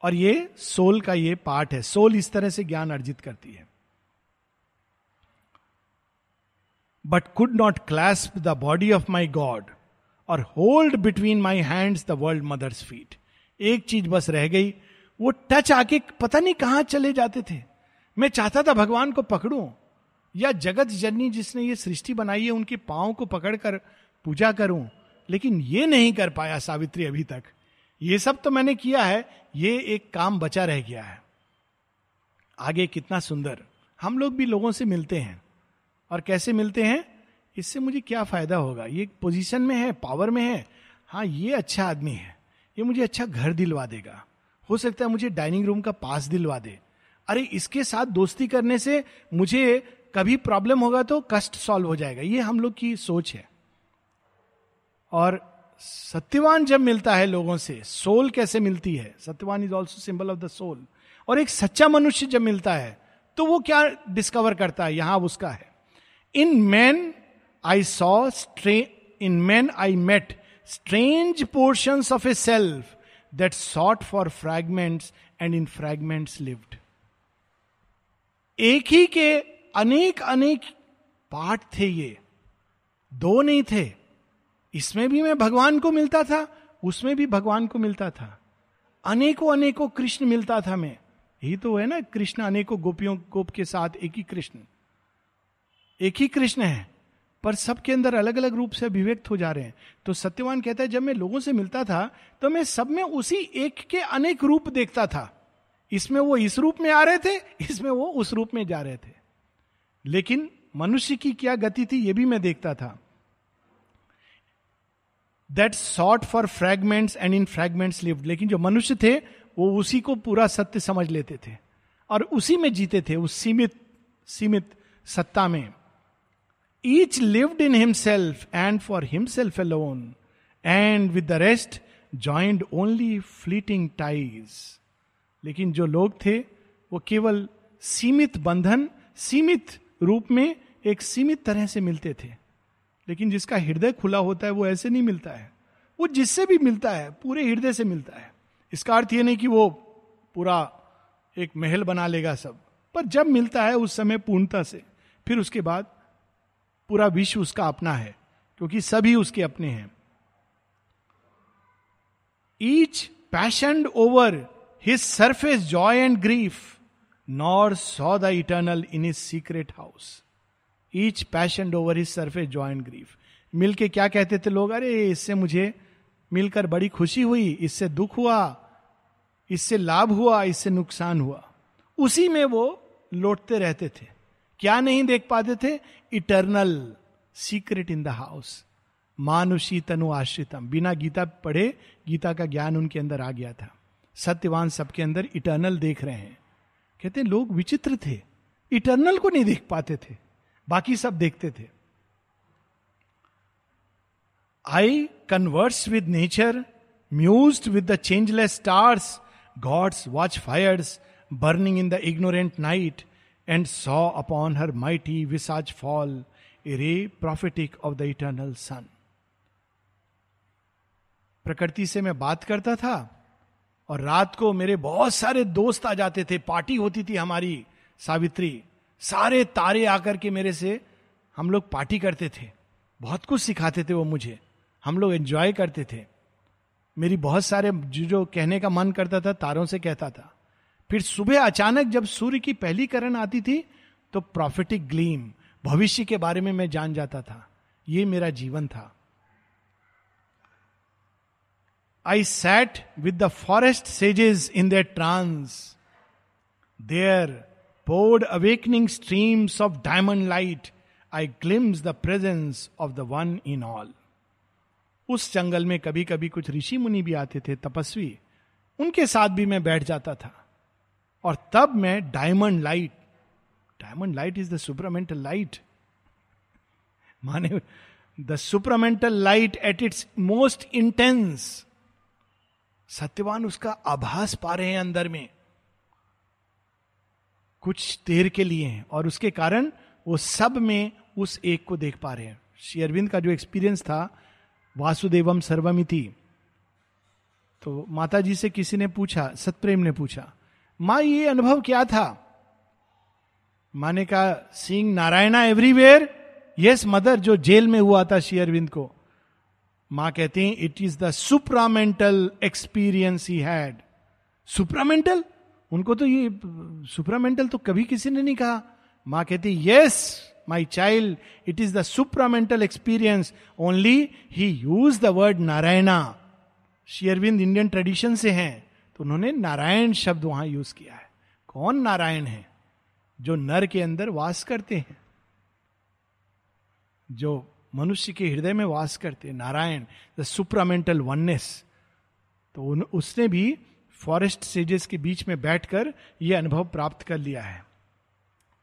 और ये सोल का ये पार्ट है, सोल इस तरह से ज्ञान अर्जित करती है। But could not clasp the body of my God or hold between my hands the world mother's feet एक चीज़ बस रह गई। वो टच आके पता नहीं कहाँ चले जाते थे। मैं चाहता था भगवान को पकड़ूं। या जगत जननी जिसने ये सृष्टि बनाई है, उनके पाओ को पकड़कर पूजा करूँ। लेकिन ये नहीं कर पाया सावित्री अभी तक। ये सब तो मैंने किया है। ये एक काम बचा रह गया है। आगे कितना सुंदर। हम लोग भी लोगों से मिलते हैं। और कैसे मिलते हैं? इससे मुझे क्या फ़ायदा होगा? ये पोजीशन में है पावर में है। हाँ ये अच्छा आदमी है। ये मुझे अच्छा घर दिलवा देगा। हो सकता है मुझे डाइनिंग रूम का पास दिलवा दे। अरे, इसके साथ दोस्ती करने से मुझे कभी प्रॉब्लम होगा तो कष्ट सॉल्व हो जाएगा। ये हम लोग की सोच है। और सत्यवान जब मिलता है लोगों से सोल कैसे मिलती है? Satyavan is also symbol of the soul और एक सच्चा मनुष्य जब मिलता है तो वो क्या डिस्कवर करता है? यहाँ उसका है। In man I saw in man I met strange portion of a self that sought for fragments and in fragments lived एक ही के अनेक अनेक पार्ट थे ये। दो नहीं थे। इसमें भी मैं भगवान को मिलता था, उसमें भी भगवान को मिलता था। अनेकों अनेकों कृष्ण मिलता था मैं। यही तो है ना, कृष्ण अनेकों गोपियों, गोप के साथ एक ही कृष्ण। एक ही कृष्ण है, पर सबके अंदर अलग अलग रूप से अभिव्यक्त हो जा रहे हैं। तो सत्यवान कहता है, जब मैं लोगों से मिलता था तो मैं सब में उसी एक के अनेक रूप देखता था। इसमें वो इस रूप में आ रहे थे, इसमें वो उस रूप में जा रहे थे। लेकिन मनुष्य की क्या गति थी, ये भी मैं देखता था। That sought for fragments and in fragments lived लेकिन जो मनुष्य थे, वो उसी को पूरा सत्य समझ लेते थे। और उसी में जीते थे, उस सीमित सीमित सत्ता में। Each lived in himself and for himself alone and with the rest joined only fleeting ties लेकिन जो लोग थे, वो केवल सीमित बंधन, सीमित रूप में एक सीमित तरह से मिलते थे। लेकिन जिसका हृदय खुला होता है, वो ऐसे नहीं मिलता है। वो जिससे भी मिलता है, पूरे हृदय से मिलता है। इसका अर्थ ये नहीं कि वो पूरा एक महल बना लेगा सब। पर जब मिलता है, उस समय पूर्णता से। फिर उसके बाद पूरा विश्व उसका अपना है, क्योंकि सभी उसके अपने हैं। Each passion over his surface joy and grief nor saw the eternal in his secret house each passion over his surface joy and grief मिलके क्या कहते थे लोग? अरे, इससे मुझे मिलकर बड़ी खुशी हुई, इससे दुख हुआ, इससे लाभ हुआ, इससे नुकसान हुआ। उसी में वो लौटते रहते थे। क्या नहीं देख पाते थे? Eternal secret in the house मानुषी तनु आश्रितम। बिना गीता पढ़े गीता का ज्ञान उनके अंदर आ गया था। सत्यवान सबके अंदर इटर्नल देख रहे हैं। कहते हैं, लोग विचित्र थे। इटर्नल को नहीं देख पाते थे। बाकी सब देखते थे। I converse with nature muse with the changeless stars God's watch fires burning in the ignorant night and saw upon her mighty visage fall a ray prophetic of the eternal sun प्रकृति से मैं बात करता था और रात को मेरे बहुत सारे दोस्त आ जाते थे, पार्टी होती थी हमारी, सावित्री। सारे तारे आकर के मेरे से हम लोग पार्टी करते थे। बहुत कुछ सिखाते थे वो मुझे। हम लोग एंजॉय करते थे। मेरी बहुत सारे जो कहने का मन करता था, तारों से कहता था। फिर सुबह अचानक जब सूर्य की पहली करण आती थी तो प्रॉफिटिक ग्लीम भविष्य के बारे में मैं जान जाता था। ये मेरा जीवन था। I sat with the forest sages in the trance there poured awakening streams of diamond light I glimpse the presence of the one in all उस जंगल में कभी कभी कुछ ऋषि मुनि भी आते थे, तपस्वी। उनके साथ भी मैं बैठ जाता था। और तब मैं diamond light diamond light is the supermental light माने the supermental light at its most intense Satyavan उसका आभास पा रहे हैं अंदर में। कुछ देर के लिए हैं और उसके कारण वो सब में उस एक को देख पा रहे हैं। श्री अरविंद का जो एक्सपीरियंस था, वासुदेवम सर्वमिति। तो माता जी से किसी ने पूछा, सतप्रेम ने पूछा माँ, ये अनुभव क्या था? माँ ने कहा seeing Narayana everywhere yes mother जो जेल में हुआ था श्री अरविंद को। माँ कहती हैं it is the supramental experience he had supramental उनको तो ये सुप्रामेंटल तो कभी किसी ने नहीं कहा। माँ कहती yes my child it is the supramental experience only he use the word Narayana. शेयरविंद इंडियन ट्रेडिशन से हैं। तो उन्होंने नारायण शब्द वहाँ यूज़ किया है। कौन नारायण है? जो नर के अंदर वास करते हैं। जो मनुष्य के हृदय में वास करते हैं। नारायण द सुप्रामेंटल वननेस तो उन, उसने भी फॉरेस्ट सेजेस के बीच में बैठकर यह अनुभव प्राप्त कर लिया है।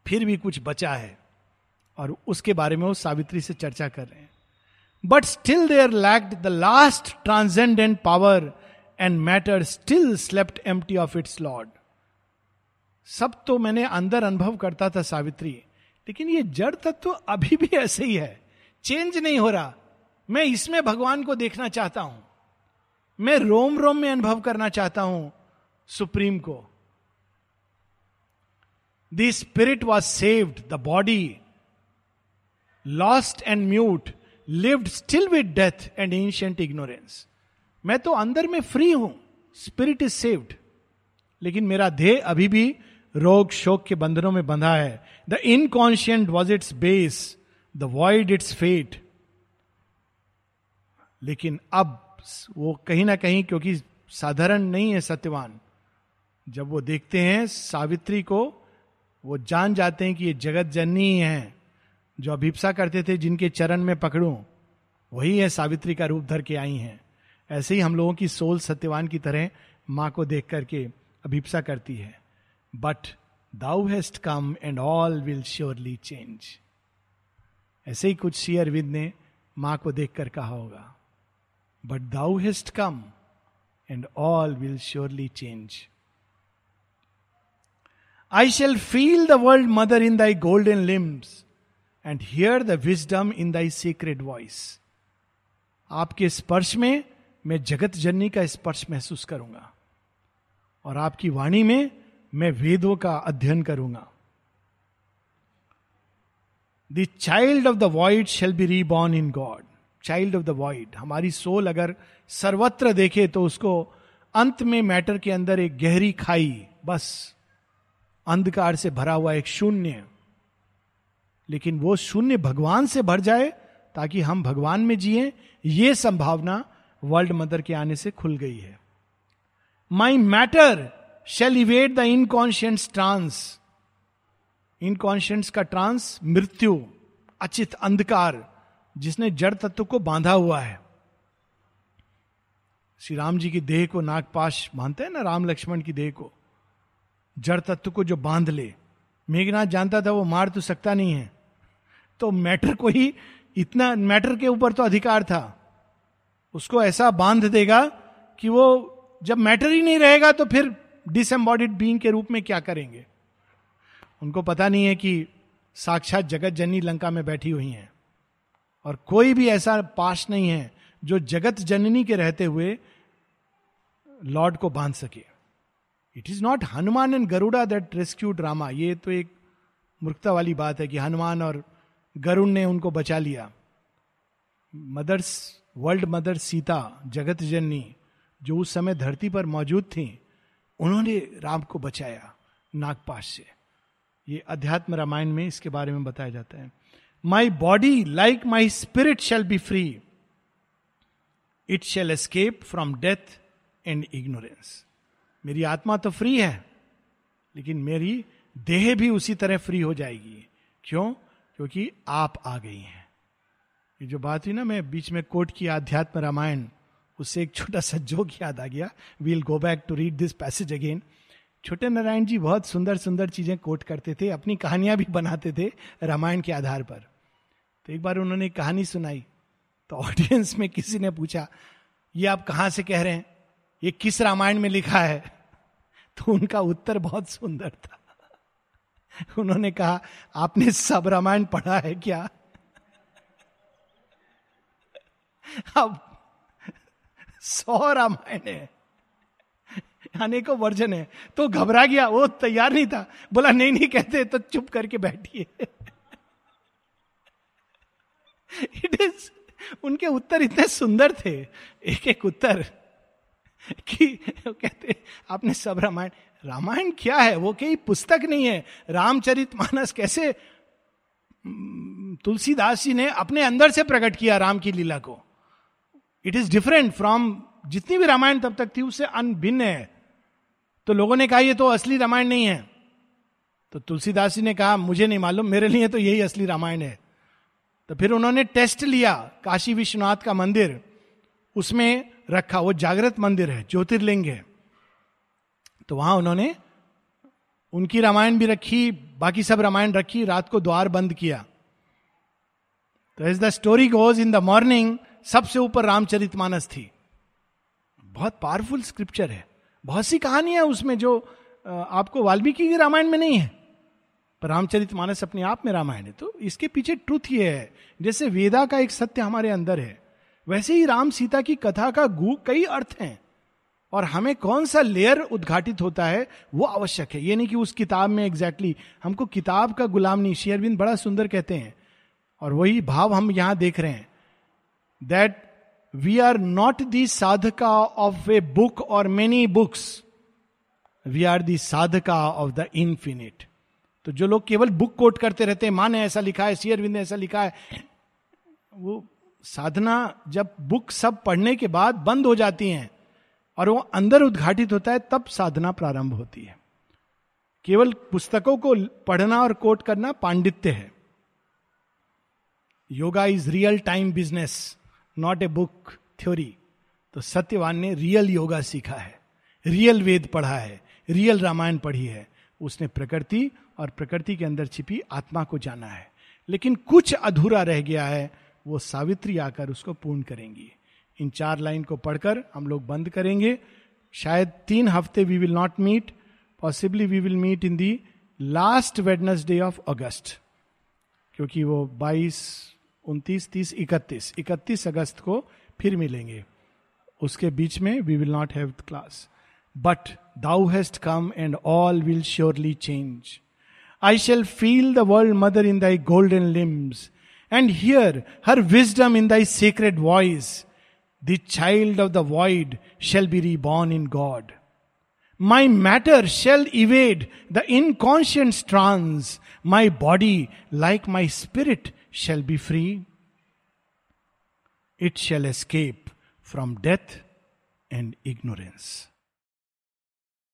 फिर भी कुछ बचा है। और उसके बारे में वो सावित्री से चर्चा कर रहे हैं। But still there lacked the last transcendent power and matter still slept empty of its lord सब तो मैंने अंदर अनुभव करता था, सावित्री। लेकिन ये जड़ तत्व तो अभी भी ऐसे ही है। चेंज नहीं हो रहा। मैं इसमें भगवान को देखना चाहता हूँ। मैं रोम रोम में अनुभव करना चाहता हूँ सुप्रीम को। The spirit was saved the body lost and mute lived still with death and ancient ignorance मैं तो अंदर में फ्री हूँ। स्पिरिट इज़ सेव्ड लेकिन मेरा देह अभी भी रोग, शोक के बंधनों में बंधा है। The inconscient was its base the void its fate लेकिन अब वो कहीं ना कहीं, क्योंकि साधारण नहीं है सत्यवान, जब वो देखते हैं सावित्री को, वो जान जाते हैं कि ये जगत जननी ही है, जो अभिप्सा करते थे, जिनके चरण में पकड़ू, वही है सावित्री का रूप धर के आई हैं। ऐसे ही हम लोगों की सोल सत्यवान की तरह माँ को देख करके अभिप्सा करती है। But thou hast come and all will surely change ऐसे ही कुछ श्री अरविंद ने माँ को देखकर कहा होगा। But thou hast come and all will surely change I shall feel the world mother in thy golden limbs and hear the wisdom in thy secret voice आपके स्पर्श में मैं जगत जननी का स्पर्श महसूस करूँगा। और आपकी वाणी में मैं वेदों का अध्ययन करूँगा। The child of the void shall be reborn in God child of the void हमारी सोल अगर सर्वत्र देखे तो उसको अंत में मैटर के अंदर एक गहरी खाई, बस, अंधकार से भरा हुआ एक शून्य। लेकिन वो शून्य भगवान से भर जाए ताकि हम भगवान में जिए, ये संभावना वर्ल्ड मदर के आने से खुल गई है। My matter shall evade the inconscient's trance. Inconscience का ट्रांस मृत्यु, अचित अंधकार, जिसने जड़ तत्व को बांधा हुआ है। श्री राम जी की देह को नागपाश मानते हैं ना, राम लक्ष्मण की देह को? जड़ तत्व को जो बाँध ले। मेघनाथ जानता था वो मार तो सकता नहीं है। तो मैटर को ही इतना, मैटर के ऊपर तो अधिकार था। उसको ऐसा बाँध देगा कि वो, जब मैटर ही नहीं रहेगा तो फिर डिसएम्बॉडिड बींग के रूप में क्या करेंगे? उनको पता नहीं है कि साक्षात जगत जननी लंका में बैठी हुई हैं। और कोई भी ऐसा पास नहीं है जो जगत जननी के रहते हुए लॉर्ड को बाँध सके। It is not Hanuman and Garuda that rescued Rama ये तो एक मूर्खता वाली बात है कि हनुमान और गरुण ने उनको बचा लिया। मदर्स वर्ल्ड मदर सीता जगत जननी जो उस समय धरती पर मौजूद थी, उन्होंने राम को बचाया नागपाश से। ये अध्यात्म रामायण में इसके बारे में बताया जाता है। My body like my spirit shall be free it shall escape from death and ignorance मेरी आत्मा तो फ्री है, लेकिन मेरी देह भी उसी तरह फ्री हो जाएगी। क्यों? क्योंकि आप आ गई हैं। ये जो बात हुई ना, मैं बीच में कोट किया अध्यात्म रामायण, उससे एक छोटा सा जोक याद आ गया। We'll go back to read this passage again छोटे नारायण जी बहुत सुंदर सुंदर चीज़ें कोट करते थे, अपनी कहानियाँ भी बनाते थे रामायण के आधार पर। तो एक बार उन्होंने कहानी सुनाई तो ऑडियंस में किसी ने पूछा, ये आप कहाँ से कह रहे हैं? ये किस रामायण में लिखा है? तो उनका उत्तर बहुत सुंदर था। उन्होंने कहा, आपने सब रामायण पढ़ा है क्या? अब सौ रामायण है। अनेकों वर्जन है। तो घबरा गया, वो तैयार नहीं था। बोला, नहीं नहीं, कहते तो चुप करके बैठिए। इट इज़ उनके उत्तर इतने सुंदर थे। एक एक उत्तर कि कहते, आपने सब रामायण रामायण क्या है? वो कई पुस्तक नहीं है। रामचरित मानस कैसे तुलसीदास जी ने अपने अंदर से प्रकट किया राम की लीला को। इट इज़ डिफरेंट फ्रॉम जितनी भी रामायण तब तक थी, उससे अनभिन्न है। तो लोगों ने कहा, ये तो असली रामायण नहीं है। तो तुलसीदास जी ने कहा, मुझे नहीं मालूम, मेरे लिए तो यही असली रामायण है। तो फिर उन्होंने टेस्ट लिया काशी विश्वनाथ का मंदिर। उसमें रखा, वो जागृत मंदिर है, ज्योतिर्लिंग है। तो वहाँ उन्होंने उनकी रामायण भी रखी, बाकी सब रामायण रखी, रात को द्वार बंद किया। तो as the story goes in the morning सबसे ऊपर रामचरित मानस थी। बहुत पावरफुल स्क्रिप्चर है। बहुत सी कहानियाँ उसमें जो आपको वाल्मीकि की रामायण में नहीं है। पर रामचरित मानस अपने आप में रामायण है। तो इसके पीछे ट्रुथ ये है। जैसे वेदा का एक सत्य हमारे अंदर है वैसे ही राम सीता की कथा का गु कई अर्थ हैं। और हमें कौन सा लेयर उद्घाटित होता है वो आवश्यक है। ये नहीं कि उस किताब में एग्जैक्टली exactly, हमको किताब का गुलाम नहीं शेयरबिंद बड़ा सुंदर कहते हैं। और वही भाव हम यहाँ देख रहे हैं। That we are not the sadhaka of a book or many books we are the sadhaka of the infinite तो जो लोग केवल बुक कोट करते रहते हैं, माँ ने ऐसा लिखा है शेयरविंद ने ऐसा लिखा है, वो साधना जब बुक सब पढ़ने के बाद बंद हो जाती हैं और वो अंदर उद्घाटित होता है, तब साधना प्रारंभ होती है। केवल पुस्तकों को पढ़ना और कोट करना पांडित्य है। Yoga is real time business not a book theory तो सत्यवान ने रियल योगा सीखा है। रियल वेद पढ़ा है। रियल रामायण पढ़ी है। उसने प्रकृति और प्रकृति के अंदर छिपी आत्मा को जाना है। लेकिन कुछ अधूरा रह गया है वो सावित्री आकर उसको पूर्ण करेंगी। इन चार लाइन को पढ़कर हम लोग बंद करेंगे। शायद तीन हफ़्ते we will not meet possibly we will meet in the last Wednesday of August क्योंकि वो 22, उनतीस तीस इकतीस। इकतीस अगस्त को फिर मिलेंगे। उसके बीच में we will not have class but thou hast come and all will surely change I shall feel the world mother in thy golden limbs and hear her wisdom in thy secret voice the child of the void shall be reborn in God My matter shall evade the inconscient trance. My body, like my spirit, shall be free. It shall escape from death and ignorance.